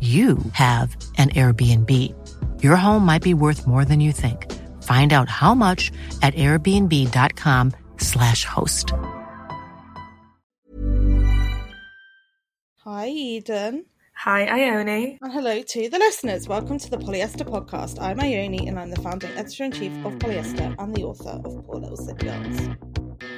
you have an Airbnb. Your home might be worth more than you think. Find out how much at airbnb.com/slash host. Hi, Eden. Hi, Ione. And hello to the listeners. Welcome to the Polyester Podcast. I'm Ione and I'm the founding editor in chief of Polyester and the author of Poor Little Sick Girls.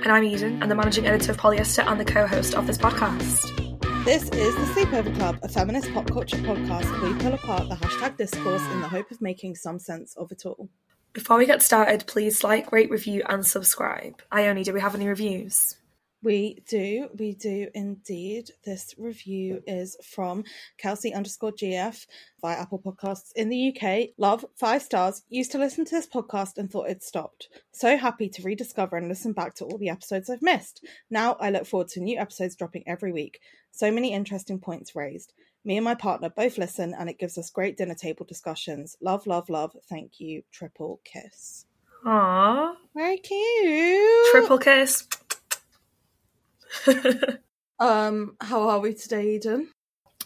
And I'm Eden, and the managing editor of Polyester and the co host of this podcast. This is the Sleepover Club, a feminist pop culture podcast where we pull apart the hashtag discourse in the hope of making some sense of it all. Before we get started, please like, rate, review, and subscribe. Ione, do we have any reviews? We do, we do indeed. This review is from Kelsey underscore GF via Apple Podcasts in the UK. Love, five stars. Used to listen to this podcast and thought it stopped. So happy to rediscover and listen back to all the episodes I've missed. Now I look forward to new episodes dropping every week. So many interesting points raised. Me and my partner both listen and it gives us great dinner table discussions. Love, love, love. Thank you. Triple kiss. Aww. Very cute. Triple kiss. Um, how are we today, Eden?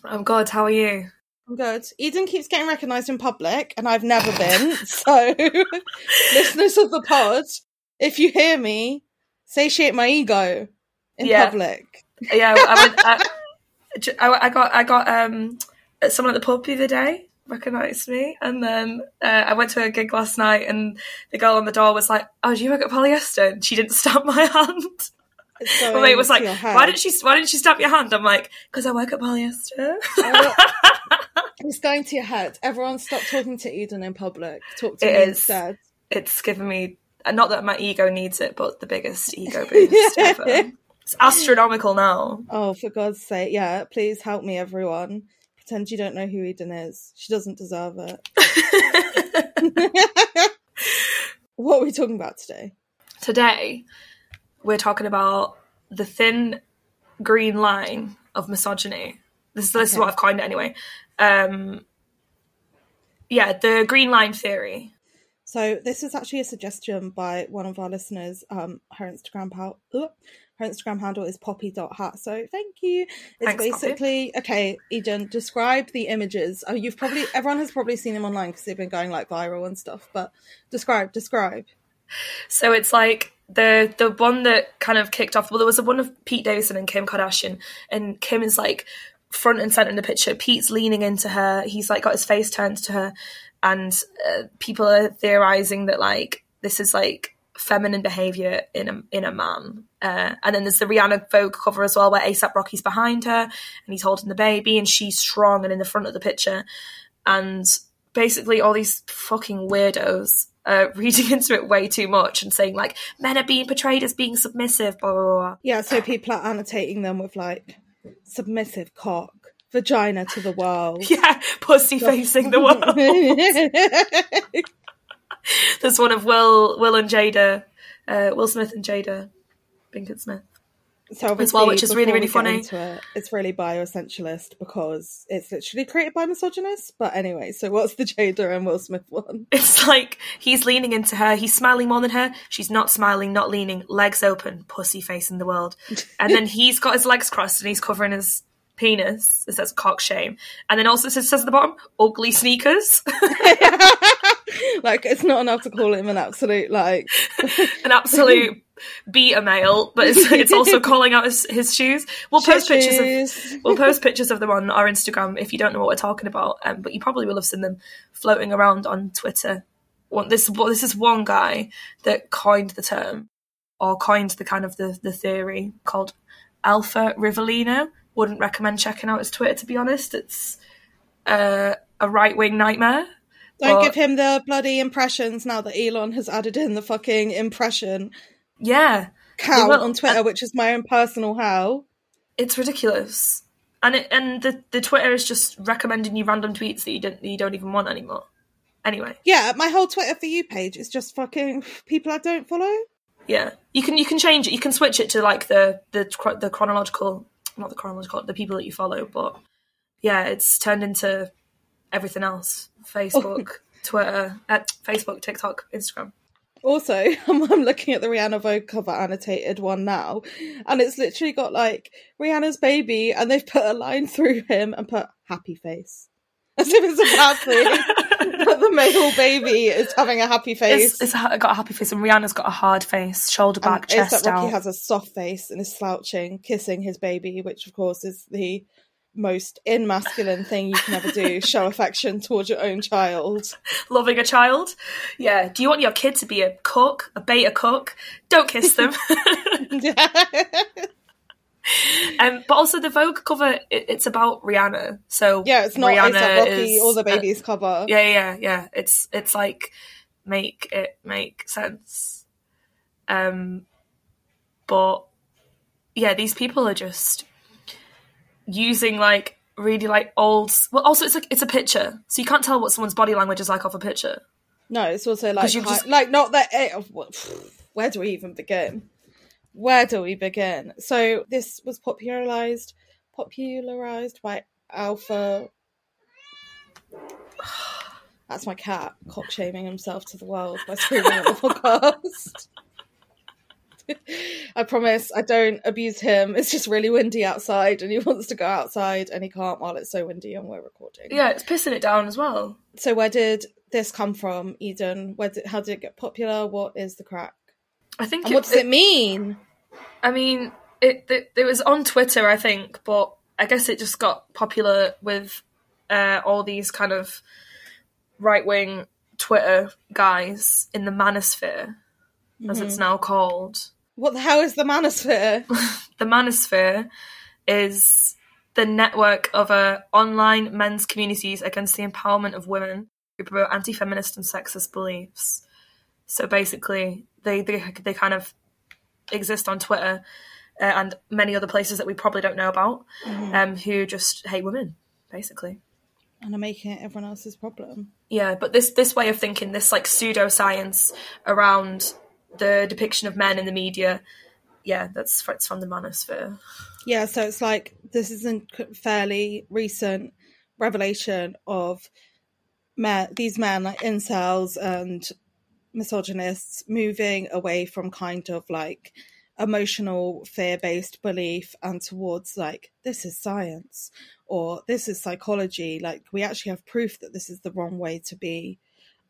I'm good, how are you? I'm good. Eden keeps getting recognised in public, and I've never been. so, listeners of the pod, if you hear me, satiate my ego in Yeah. public. Yeah, I, went, I, I, got I got um someone at the pub the other day recognised me, and then uh, I went to a gig last night, and the girl on the door was like, "Oh, do you work at polyester?" And she didn't stamp my hand. My mate was like, "Why didn't she? Why didn't she stamp your hand?" I'm like, "Because I work at polyester." Oh. It's going to your head. Everyone stop talking to Eden in public. Talk to It me is. instead. it's given me uh, not that my ego needs it, but the biggest ego boost ever. It's astronomical now. Oh, for God's sake. Yeah, please help me, everyone. Pretend you don't know who Eden is. She doesn't deserve it. what are we talking about today? Today, we're talking about the thin green line of misogyny. This, this is what I've coined it anyway. Um, yeah, the green line theory. So this is actually a suggestion by one of our listeners. Um, her Instagram how ugh, her Instagram handle is poppy.hat. So thank you. It's Thanks, Poppy. basically okay, Eden, describe the images. Oh, you've probably everyone has probably seen them online because they've been going like viral and stuff. But describe, describe. So it's like the the one that kind of kicked off. Well, there was a one of Pete Davidson and Kim Kardashian, and Kim is like front and center in the picture. Pete's leaning into her. He's like got his face turned to her, and uh, people are theorizing that like this is like feminine behavior in a in a man. Uh, and then there's the Rihanna Vogue cover as well, where ASAP Rocky's behind her and he's holding the baby, and she's strong and in the front of the picture, and basically all these fucking weirdos uh, reading into it way too much and saying like men are being portrayed as being submissive, blah blah blah. Yeah, so people are annotating them with like submissive cock, vagina to the world. Yeah, pussy facing the world. There's one of Will, Will and Jada, uh, Will Smith and Jada Pinkett Smith. So As well, which is really, really funny. it, it's really bioessentialist because it's literally created by misogynists. But anyway, so what's the Jada and Will Smith one? It's like he's leaning into her, he's smiling more than her. She's not smiling, not leaning, legs open, pussy facing the world. And then he's got his legs crossed and he's covering his penis. It says cock shame, and then also says, says at the bottom ugly sneakers. like it's not enough to call him an absolute like an absolute beta male, but it's, it's also calling out his, his shoes. We'll post Shit pictures shoes. of we'll post pictures of them on our Instagram if you don't know what we're talking about. Um, but you probably will have seen them floating around on Twitter. One, this well, this is one guy that coined the term or coined the kind of the, the theory called Alpha Rivellino. Wouldn't recommend checking out his Twitter to be honest. It's uh, a right wing nightmare. Don't But- give him the bloody impressions now that Elon has added in the fucking impression Yeah, count on Twitter, which is my own personal how. it's ridiculous. And it, and the, the Twitter is just recommending you random tweets that you don't you don't even want anymore. Anyway, Yeah, my whole Twitter for you page is just fucking people I don't follow. yeah, you can you can change it. You can switch it to like the the the chronological, not the chronological, the people that you follow. But yeah, it's turned into everything else: Facebook, Twitter, uh, Facebook, TikTok, Instagram. Also, I'm, I'm looking at the Rihanna Vogue cover annotated one now, and it's literally got like Rihanna's baby, and they've put a line through him and put happy face. As if it's a bad thing that the male baby is having a happy face. It's, it's got a happy face, and Rihanna's got a hard face, shoulder back, it's chest Rocky out. has a soft face and is slouching, kissing his baby, which of course is the most in-masculine thing you can ever do show affection towards your own child loving a child. Yeah. Do you want your kid to be a cuck, a beta cuck? Don't kiss them. um, but also the Vogue cover, it, it's about Rihanna. So yeah it's not Rihanna ASAP Rocky or the uh, cover yeah, yeah, yeah. It's it's like make it make sense. Um, but yeah, these people are just using like really like old. Well, also it's like it's a picture, so you can't tell what someone's body language is like off a picture. No, it's also like you've just- like not that. It, where do we even begin? Where do we begin? So this was popularized popularized by Alpha. That's my cat cock shaming himself to the world by screaming at the podcast. I promise I don't abuse him. It's just really windy outside, and he wants to go outside, and he can't while it's so windy and we're recording. Yeah, it's pissing it down as well. So where did this come from, Eden? Where did, how did it get popular? What is the crack? I think. And what does it mean? I mean, it, it it was on Twitter, I think, but I guess it just got popular with uh, all these kind of right wing Twitter guys in the manosphere, as it's now called. What the hell is the manosphere? The manosphere is the network of uh, online men's communities against the empowerment of women who promote anti-feminist and sexist beliefs. So basically, they they, they kind of exist on Twitter uh, and many other places that we probably don't know about, um, who just hate women, basically. and I'm making it everyone else's problem. Yeah, but this this way of thinking, this like pseudoscience around the depiction of men in the media, yeah, that's it's from the manosphere. Yeah, so it's like this is a fairly recent revelation of men, these men like incels and misogynists moving away from kind of like emotional fear-based belief and towards like this is science or this is psychology. Like we actually have proof that this is the wrong way to be.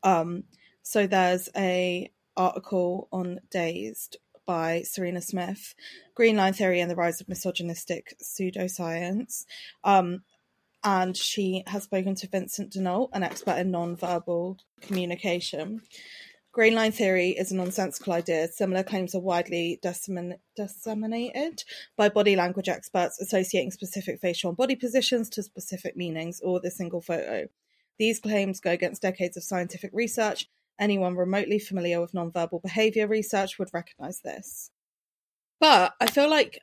Um so there's a article on dazed by serena smith green line theory and the rise of misogynistic pseudoscience. Um and she has spoken to Vincent Denault, an expert in non-verbal communication. Green line theory is a nonsensical idea. Similar claims are widely dissemin- disseminated by body language experts associating specific facial and body positions to specific meanings or the single photo. These claims go against decades of scientific research. Anyone remotely familiar with nonverbal behavior research would recognize this. But I feel like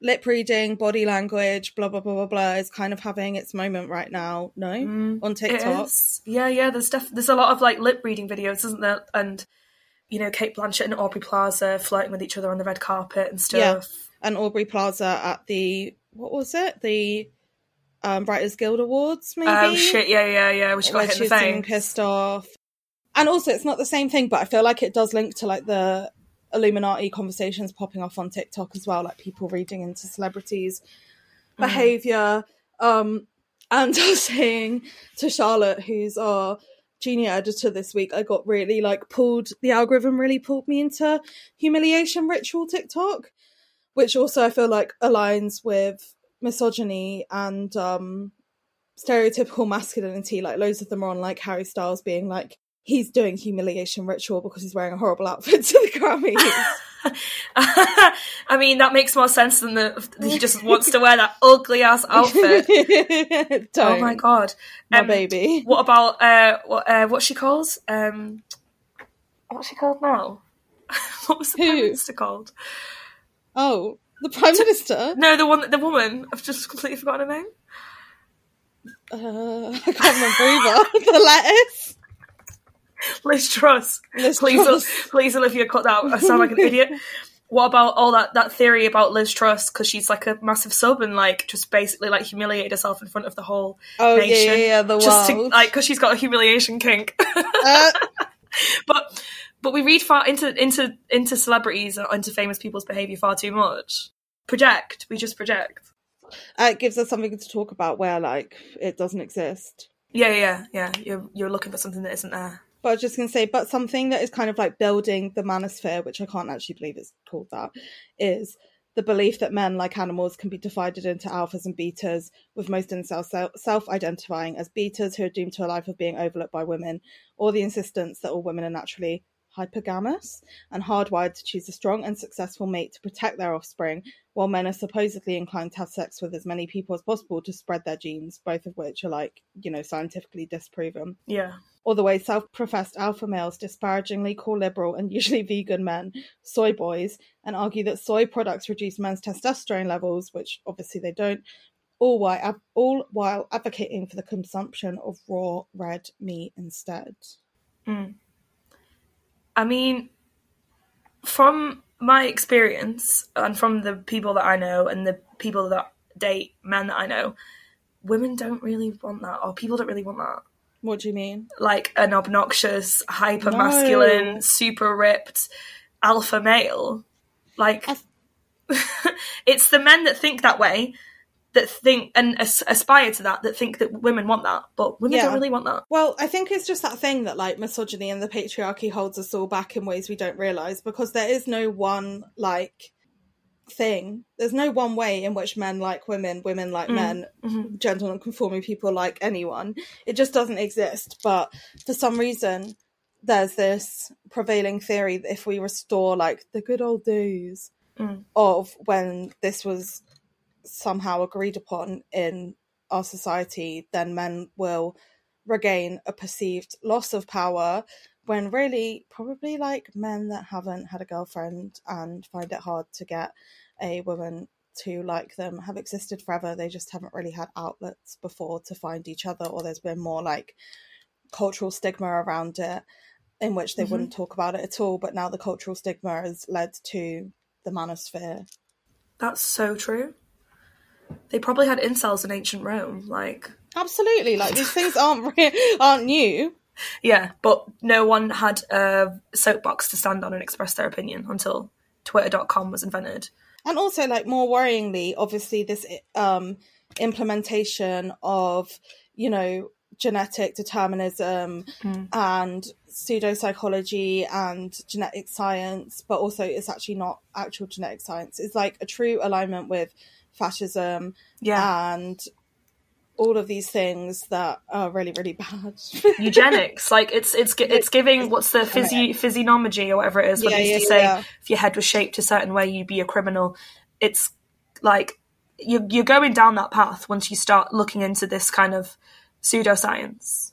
lip reading, body language, blah blah blah blah blah is kind of having its moment right now. No, on It TikTok. Yeah, yeah. There's def- there's a lot of like lip reading videos, isn't there? And you know, Cate Blanchett and Aubrey Plaza flirting with each other on the red carpet and Yeah, stuff. and Aubrey Plaza at the what was it? The um, Writers Guild Awards, maybe. Oh shit! Yeah, yeah, yeah. Which got hit in the face. pissed off. And also, it's not the same thing, but I feel like it does link to like the Illuminati conversations popping off on TikTok as well, like people reading into celebrities' behavior. Um, and I was saying to Charlotte, who's our junior editor this week, I got really like pulled, the algorithm really pulled me into humiliation ritual TikTok, which also I feel like aligns with misogyny and um stereotypical masculinity. Like loads of them are on like Harry Styles being like, he's doing humiliation ritual because he's wearing a horrible outfit to the Grammys. I mean, that makes more sense than the he just wants to wear that ugly ass outfit. oh my god, my um, baby. What about uh, what uh, what she calls um, what's she called now? what was the Who? prime minister called? Oh, the prime minister? No, the one, the woman. I've just completely forgotten her name. Uh, I can't remember either. the lettuce. Liz Truss. Liz please, Truss. please, Olivia, cut that. out. I sound like an idiot. What about all that that theory about Liz Truss because she's like a massive sub and like just basically like humiliated herself in front of the whole oh, nation. yeah, yeah, yeah the just world. To, like because she's got a humiliation kink. uh. but but we read far into into into celebrities and into famous people's behavior far too much. Project. We just project. Uh, it gives us something to talk about where like it doesn't exist. Yeah, yeah, yeah. You're you're looking for something that isn't there. But I was just going to say, but something that is kind of like building the manosphere, which I can't actually believe it's called that, is the belief that men, like animals, can be divided into alphas and betas, with most incels self identifying as betas who are doomed to a life of being overlooked by women, or the insistence that all women are naturally hypergamous and hardwired to choose a strong and successful mate to protect their offspring, while men are supposedly inclined to have sex with as many people as possible to spread their genes, both of which are like, you know, scientifically disproven. Yeah. Or the way self professed alpha males disparagingly call liberal and usually vegan men soy boys and argue that soy products reduce men's testosterone levels, which obviously they don't, all while, all while advocating for the consumption of raw red meat instead. Mm. I mean, from my experience and from the people that I know and the people that date men that I know, women don't really want that, or people don't really want that. What do you mean? Like an obnoxious, hyper masculine, no. super ripped alpha male. Like, it's the men that think that way that think and as- aspire to that that think that women want that but women yeah. don't really want that well i think it's just that thing that like misogyny and the patriarchy holds us all back in ways we don't realize because there is no one like thing there's no one way in which men like women women like mm. men mm-hmm. gentle and conforming people like anyone it just doesn't exist but for some reason there's this prevailing theory that if we restore like the good old days mm. of when this was somehow agreed upon in our society, then men will regain a perceived loss of power when really probably like men that haven't had a girlfriend and find it hard to get a woman to like them have existed forever they just haven't really had outlets before to find each other or there's been more like cultural stigma around it in which they mm-hmm. wouldn't talk about it at all but now the cultural stigma has led to the manosphere that's so true they probably had incels in ancient Rome. Like absolutely, like these things aren't aren't new. Yeah, but no one had a soapbox to stand on and express their opinion until Twitter.com was invented. And also, like more worryingly, obviously this um, implementation of you know genetic determinism mm. and pseudo psychology and genetic science, but also it's actually not actual genetic science. It's like a true alignment with fascism, yeah. and all of these things that are really really bad. Eugenics, like it's it's it's giving what's the physi- physiognomy or whatever it is. What yeah, used yeah, to say yeah. if your head was shaped a certain way, you'd be a criminal. It's like you're you're going down that path once you start looking into this kind of pseudoscience.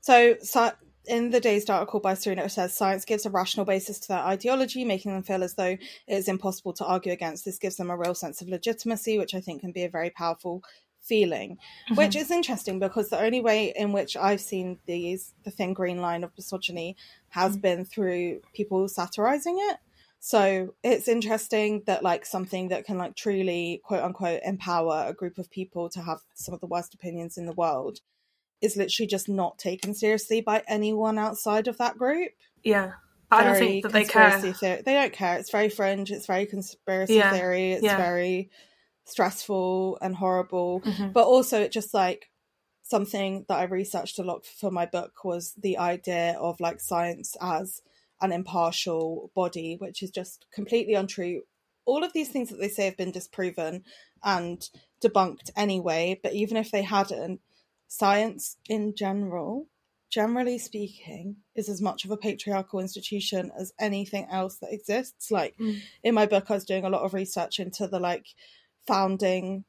So, so in the dazed article by Serena, it says science gives a rational basis to their ideology, making them feel as though it is impossible to argue against. This gives them a real sense of legitimacy, which I think can be a very powerful feeling. Mm-hmm. Which is interesting because the only way in which I've seen these the thin green line of misogyny has mm-hmm. been through people satirizing it. So it's interesting that like something that can like truly quote unquote empower a group of people to have some of the worst opinions in the world is literally just not taken seriously by anyone outside of that group. Yeah. I don't think that they care. Theory. They don't care. It's very fringe. It's very conspiracy yeah. theory. It's yeah. very stressful and horrible. Mm-hmm. But also, it just like something that I researched a lot for my book was the idea of like science as an impartial body, which is just completely untrue. All of these things that they say have been disproven and debunked anyway, but even if they hadn't, science in general, generally speaking, is as much of a patriarchal institution as anything else that exists. Like Mm. in my book, I was doing a lot of research into the like founding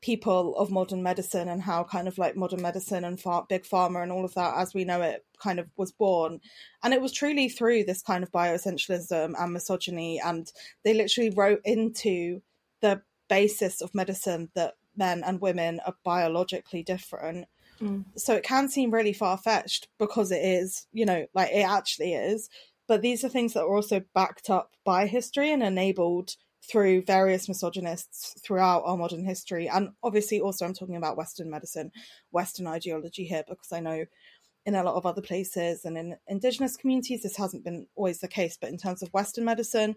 people of modern medicine and how kind of like modern medicine and far- big pharma and all of that as we know it kind of was born and it was truly through this kind of bioessentialism and misogyny and they literally wrote into the basis of medicine that men and women are biologically different Mm. so it can seem really far-fetched because it is you know like it actually is but these are things that are also backed up by history and enabled through various misogynists throughout our modern history. And obviously, also, I'm talking about Western medicine, Western ideology here, because I know in a lot of other places and in indigenous communities, this hasn't been always the case. But in terms of Western medicine,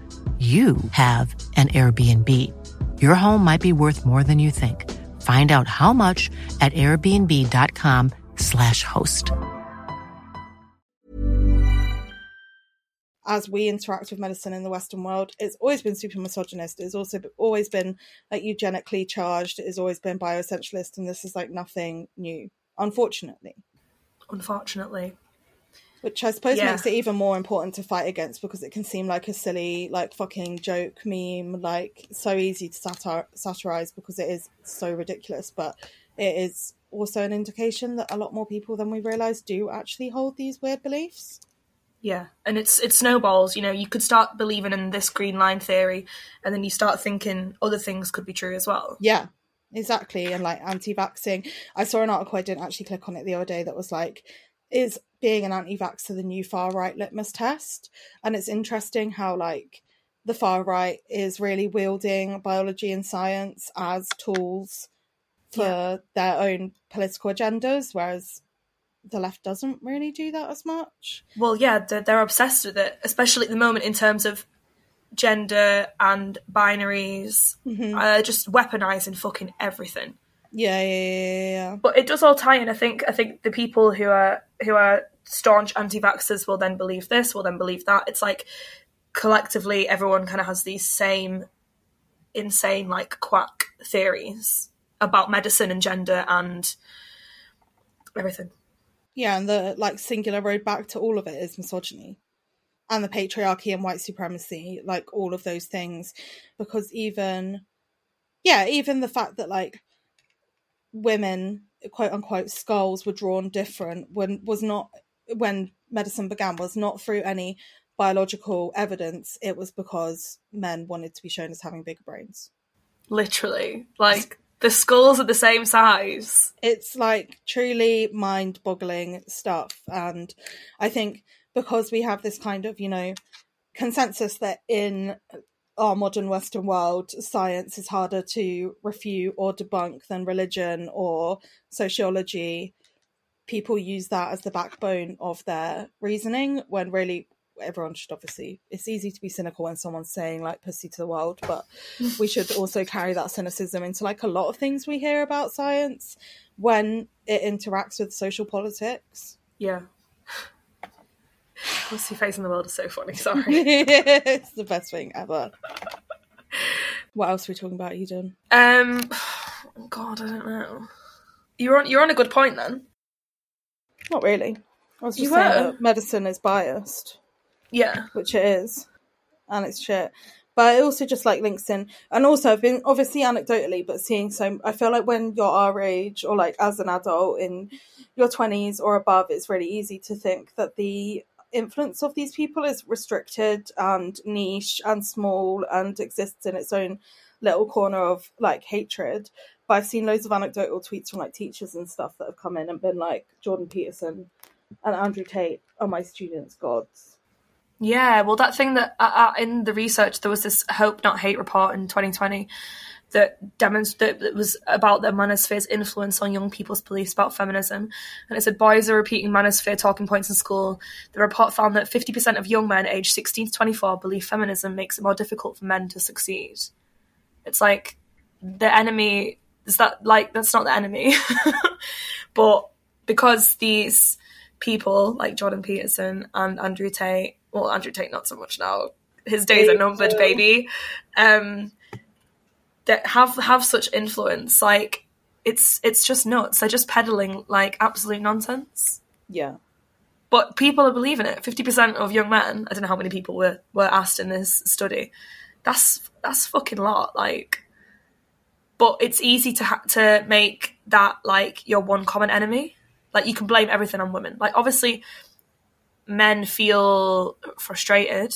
you have an Airbnb. Your home might be worth more than you think. Find out how much at airbnb.com/slash host. as we interact with medicine in the Western world, it's always been super misogynist. It's also always been like eugenically charged. It's always been bioessentialist, and this is like nothing new, unfortunately. Unfortunately. Which I suppose Yeah. makes it even more important to fight against because it can seem like a silly, like fucking joke meme, like so easy to satir- satirize because it is so ridiculous. But it is also an indication that a lot more people than we realize do actually hold these weird beliefs. Yeah, and it's it snowballs. You know, you could start believing in this green line theory, and then you start thinking other things could be true as well. Yeah, exactly. And like anti vaxxing. I saw an article, I didn't actually click on it the other day, that was like, is being an anti vaxxer the new far right litmus test? And it's interesting how, like, the far right is really wielding biology and science as tools for Yeah. their own political agendas, whereas the left doesn't really do that as much. Well, yeah, they're, they're obsessed with it, especially at the moment in terms of gender and binaries. Uh, just weaponizing fucking everything. Yeah, yeah, yeah, yeah. But it does all tie in. I think. I think the people who are who are staunch anti-vaxxers will then believe this, will then believe that. It's like collectively, everyone kind of has these same insane, like quack theories about medicine and gender and everything. Yeah, and the like singular road back to all of it is misogyny and the patriarchy and white supremacy, like all of those things. Because even, yeah, even the fact that like women, quote unquote, skulls were drawn different when was not when medicine began was not through any biological evidence. It was because men wanted to be shown as having bigger brains. Literally, like the skulls are the same size. it's like truly mind boggling stuff and i think because we have this kind of you know consensus that in our modern Western world, science is harder to refute or debunk than religion or sociology. People use that as the backbone of their reasoning when really everyone should obviously it's easy to be cynical when someone's saying like pussy to the world but we should also carry that cynicism into like a lot of things we hear about science when it interacts with social politics Yeah. Pussy face in the world is so funny. Sorry. it's the best thing ever what else are we talking about You eden Um, God, I don't know. You're on. You're on a good point then. not really i was just You saying were. that medicine is biased Yeah. which it is, and it's shit. But it also just like links in, and also I've been obviously anecdotally, but seeing so I feel like when you're our age or like as an adult in your twenties or above, it's really easy to think that the influence of these people is restricted and niche and small and exists in its own little corner of like hatred. But I've seen loads of anecdotal tweets from like teachers and stuff that have come in and been like Jordan Peterson and Andrew Tate are my students' gods. Yeah, well, that thing that uh, uh, in the research there was this hope not hate report in 2020 that demonstrated that was about the manosphere's influence on young people's beliefs about feminism, and it said boys are repeating manosphere talking points in school. The report found that 50% of young men aged 16 to 24 believe feminism makes it more difficult for men to succeed. It's like the enemy is that like that's not the enemy, but because these people like Jordan Peterson and Andrew Tate, well, Andrew Tate not so much now. His days are numbered, baby. Um, that have have such influence, like it's it's just nuts. They're just peddling like absolute nonsense. Yeah. But people are believing it. Fifty percent of young men. I don't know how many people were were asked in this study. That's that's fucking lot. Like, but it's easy to ha- to make that like your one common enemy. Like you can blame everything on women. Like obviously, men feel frustrated,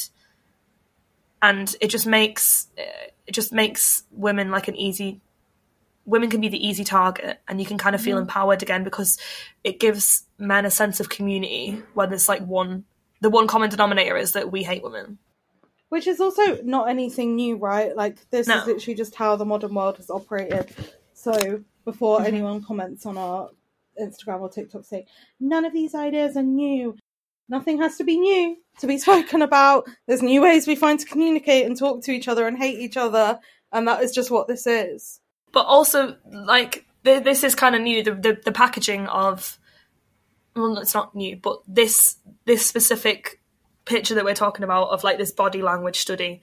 and it just makes it just makes women like an easy women can be the easy target and you can kind of feel empowered again because it gives men a sense of community where there's like one the one common denominator is that we hate women Which is also not anything new, right? Like this No. is literally just how the modern world has operated. So before Mm-hmm. anyone comments on our Instagram or TikTok saying none of these ideas are new, nothing has to be new to be spoken about. There's new ways we find to communicate and talk to each other and hate each other, and that is just what this is. but also like th- this is kind of new the, the the packaging of well it's not new but this this specific picture that we're talking about of like this body language study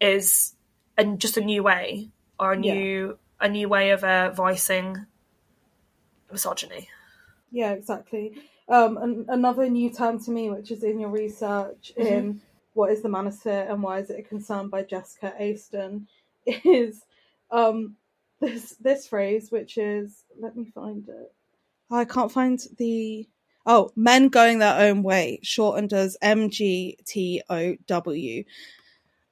is and just a new way or a new a new way of uh, voicing misogyny Yeah, exactly. Um, and another new term to me, which is in your research in what is the manosphere and why is it a concern by Jessica Aston, is um, this this phrase, which is let me find it. I can't find the oh men going their own way, shortened as MGTOW.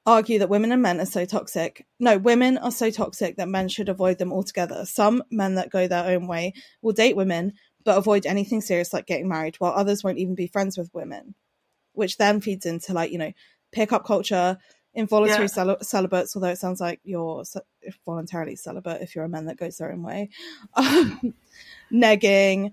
Argue that women and men are so toxic. No, women are so toxic that men should avoid them altogether. Some men that go their own way will date women, but avoid anything serious like getting married, while others won't even be friends with women, which then feeds into like you know pickup culture, involuntary Yeah. cel- celibates. Although it sounds like you're ce- voluntarily celibate if you're a man that goes their own way, um, negging,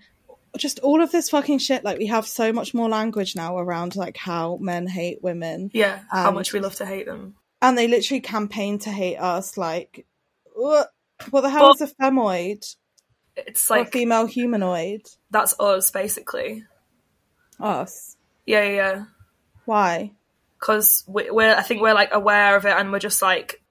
just all of this fucking shit. Like we have so much more language now around like how men hate women, yeah how Um, much we love to hate them and they literally campaign to hate us. Like what? What the hell Well- is a femoid it's or a female humanoid? that's us basically Us. yeah yeah yeah Why? because we, we're i think we're like aware of it and we're just like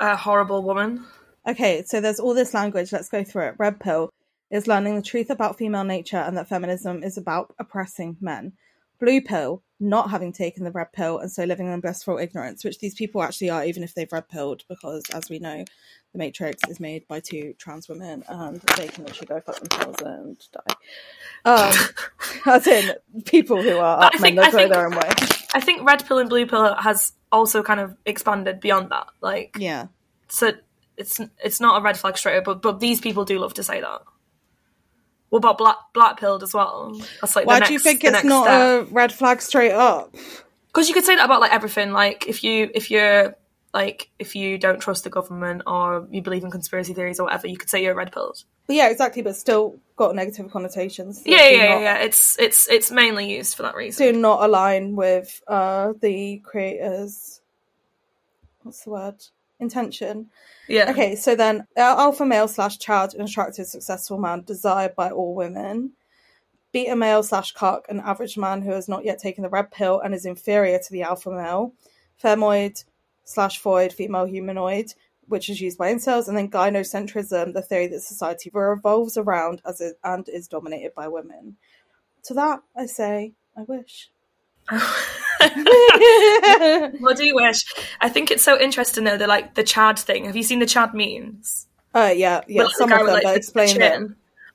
a horrible woman Okay, so there's all this language. Let's go through it. Red pill is learning the truth about female nature and that feminism is about oppressing men. Blue pill, not having taken the red pill and so living in blissful ignorance, which these people actually are, even if they've red pilled, because as we know, the Matrix is made by two trans women and they can literally go fuck themselves and die. Um, as in people who are up men think- that I go think- their own way. i think red pill and blue pill has also kind of expanded beyond that like Yeah. so it's it's not a red flag straight up, but but these people do love to say that. What about black black pilled as well? That's like Why do you think it's not step. a red flag straight up? Because you could say that about like everything. Like if you if you're like if you don't trust the government or you believe in conspiracy theories or whatever, you could say you're red pilled. Yeah, exactly, but still got negative connotations. yeah, yeah, not- yeah. It's it's it's mainly used for that reason. Do not align with uh, the creators. What's the word? Intention. Yeah. Okay, so then uh, alpha male slash Chad, an attractive, successful man desired by all women. Beta male slash cuck, an average man who has not yet taken the red pill and is inferior to the alpha male. Femoid slash foid, female humanoid, which is used by incels. And then gynocentrism, the theory that society revolves around as it, and is dominated by women. To that, I say, I wish. What do you wish? I think it's so interesting though, the like the Chad thing. Have you seen the Chad memes? Uh, yeah, yeah, With, like, some of with, them like, explain it.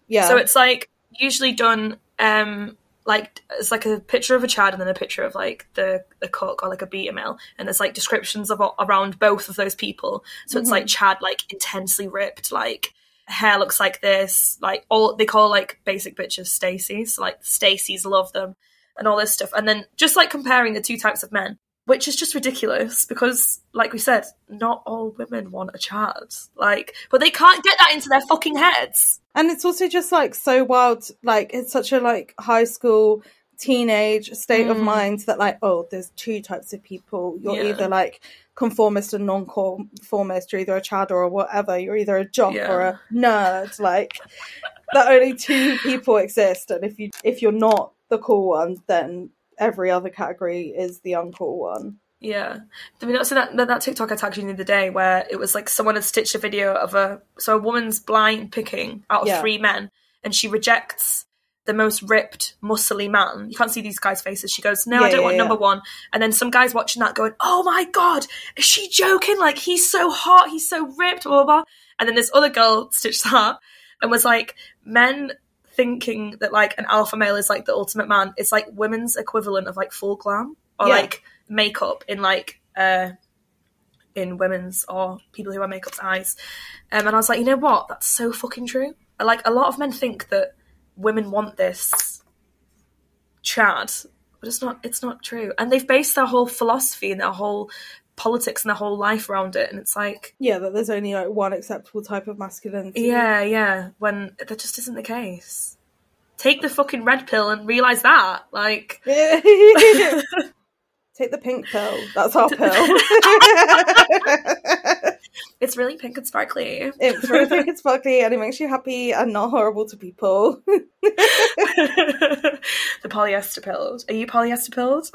Yeah. So it's like usually done um like it's like a picture of a Chad and then a picture of like the the cuck or like a beta male and there's like descriptions of around both of those people. So it's Mm-hmm. like Chad like intensely ripped, like hair looks like this, like all they call like basic bitches Stacy's, so, like Stacy's love them and all this stuff. And then just like comparing the two types of men, which is just ridiculous because like we said, not all women want a Chad. Like but they can't get that into their fucking heads. and it's also just like so wild like it's such a like high school teenage state of mm. mind that like oh there's two types of people you're Yeah. either like conformist and non-conformist you're either a chad or a whatever you're either a jock Yeah. or a nerd like that only two people exist and if you if you're not the cool one then every other category is the uncool one Yeah. Did we not see that, that that TikTok I tagged you the other day where it was like someone had stitched a video of a so a woman's blind picking out of Yeah. three men and she rejects the most ripped, muscly man. You can't see these guys' faces. She goes, No, I don't yeah, want yeah. number one. And then some guys watching that going, Oh my god, is she joking? Like he's so hot, he's so ripped, blah blah blah. And then this other girl stitched that and was like, Men thinking that like an alpha male is like the ultimate man, it's like women's equivalent of like full glam or Yeah. like makeup in like uh in women's or people who wear makeup's eyes. Um, and I was like, you know what? That's so fucking true. Like a lot of men think that women want this Chad, but it's not. It's not true. And they've based their whole philosophy and their whole politics and their whole life around it. And it's like, yeah that there's only like one acceptable type of masculinity yeah, yeah. When that just isn't the case. Take the fucking red pill and realize that. Like, Take the pink pill. That's our pill. it's really pink and sparkly. it's really pink and sparkly and it makes you happy and not horrible to people. the polyester pills Are you polyester pilled?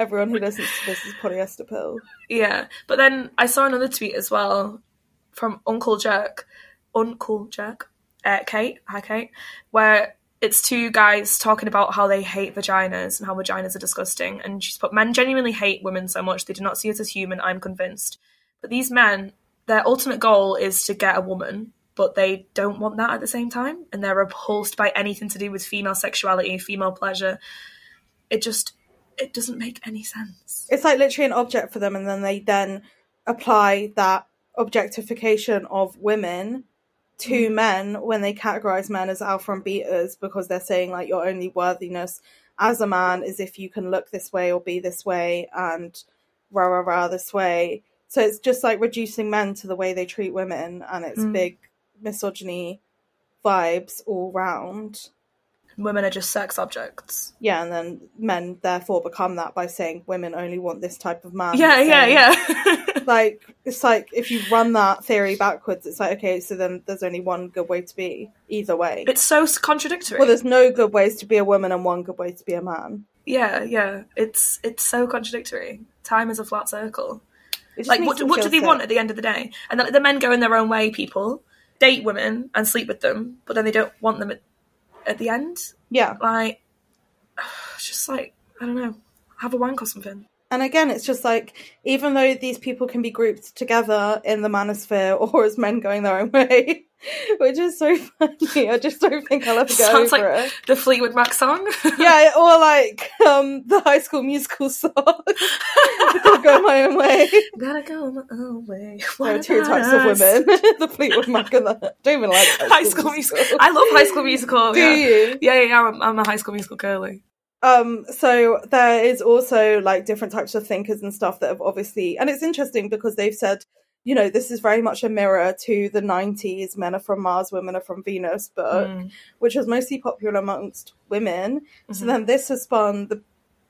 Everyone who listens to this is polyester pill. yeah. But then I saw another tweet as well from Uncle Jerk, Uncle Jerk, uh, Kate, hi Kate, where it's two guys talking about how they hate vaginas and how vaginas are disgusting. And she's put, men genuinely hate women so much they do not see us as human, I'm convinced. But these men, their ultimate goal is to get a woman, but they don't want that at the same time. And they're repulsed by anything to do with female sexuality, female pleasure. It just, it doesn't make any sense. It's like literally an object for them, and then they then apply that objectification of women to men when they categorize men as alpha and betas because they're saying like your only worthiness as a man is if you can look this way or be this way and rah rah rah this way. So it's just like reducing men to the way they treat women, and it's Mm. big misogyny vibes all round. Women are just sex objects. Yeah, and then men therefore become that by saying women only want this type of man. Yeah, yeah, yeah. Like it's like if you run that theory backwards, it's like okay, so then there's only one good way to be either way. it's so contradictory. well, there's no good ways to be a woman and one good way to be a man. yeah, yeah. It's it's so contradictory. Time is a flat circle. Like, what, what do they sick. want at the end of the day? And then the men go in their own way. People date women and sleep with them, but then they don't want them at, at the end. Yeah, Like, it's just like I don't know. Have a wank or something. And again, it's just like even though these people can be grouped together in the manosphere or as men going their own way, which is so funny. I just don't think I'll ever get Sounds over like it. the Fleetwood Mac song. yeah, or like um the High School Musical song. I'll go my own way. Gotta go my own way. There are What two types of women: the Fleetwood Mac and the. Don't even like High School Musical. I love High School Musical. Do yeah. you? Yeah, yeah, yeah. I'm, I'm a High School Musical girly. Um, so there is also like different types of thinkers and stuff that have obviously, and it's interesting because they've said, you know, this is very much a mirror to the 90s Men Are From Mars, Women Are From Venus book, Mm. which was mostly popular amongst women. Mm-hmm. So then this has spun the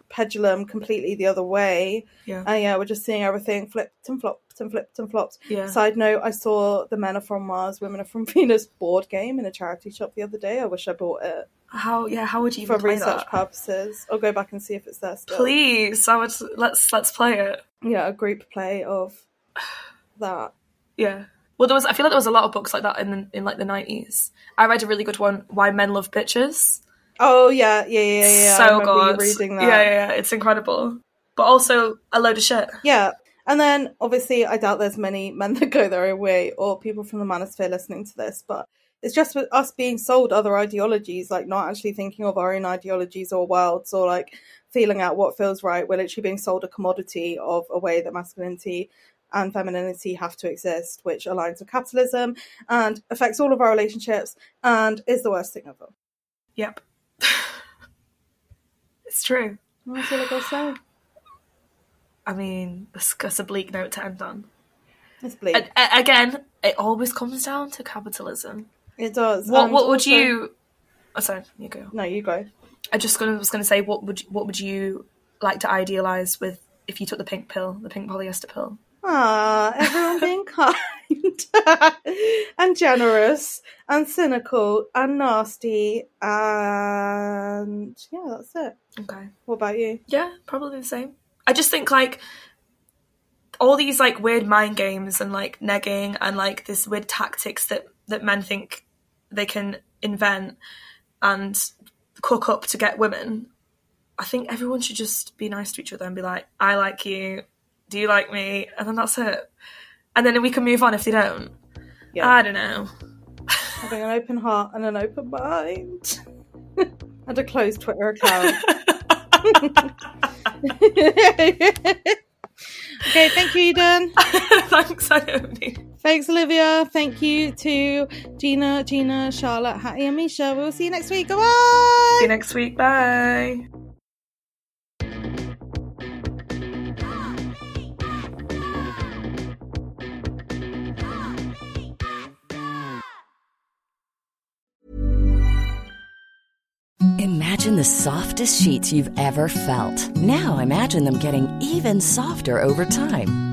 pendulum completely the other way. Yeah. And yeah, we're just seeing everything flipped and flopped and flipped and flopped. Yeah. Side note, I saw the Men Are From Mars, Women Are From Venus board game in a charity shop the other day. I wish I bought it How? Yeah. How would you for even play research that? purposes. I'll go back and see if it's there still. Please, I would. Let's let's play it. Yeah, a group play of that. Yeah. Well, there was. I feel like there was a lot of books like that in the, in like the nineties. I read a really good one, "Why Men Love Bitches." Oh yeah, yeah, yeah, yeah. So good. reading that. Yeah, yeah, yeah, it's incredible. But also a load of shit. Yeah. And then obviously I doubt there's many men that go their own way or people from the manosphere listening to this, but it's just with us being sold other ideologies, like not actually thinking of our own ideologies or worlds or like feeling out what feels right. We're literally being sold a commodity of a way that masculinity and femininity have to exist, which aligns with capitalism and affects all of our relationships and is the worst thing ever. Yep. it's true. That's all I gotta say. I mean, that's, that's a bleak note to end on. It's bleak. A- a- again, it always comes down to capitalism. It does. What And what would also- you? Oh, sorry, you go. No, you go. I just gonna, was going to say, what would you, what would you like to idealize with if you took the pink pill, the pink polyester pill? Ah, everyone being kind and generous and cynical and nasty and yeah, that's it. Okay. What about you? Yeah, probably the same. I just think like all these like weird mind games and like negging and like this weird tactics that that men think they can invent and cook up to get women. I think everyone should just be nice to each other and be like, "I like you. Do you like me?" And then that's it. And then we can move on if they don't. Yeah. I don't know. Having an open heart and an open mind. and a closed Twitter account. okay, thank you, Eden. Thanks, Ione. Thanks, Olivia. Thank you to Gina, Gina, Charlotte, Hattie, and Misha. We'll see you next week. Goodbye. See you next week. Bye. Imagine the softest sheets you've ever felt. Now imagine them getting even softer over time.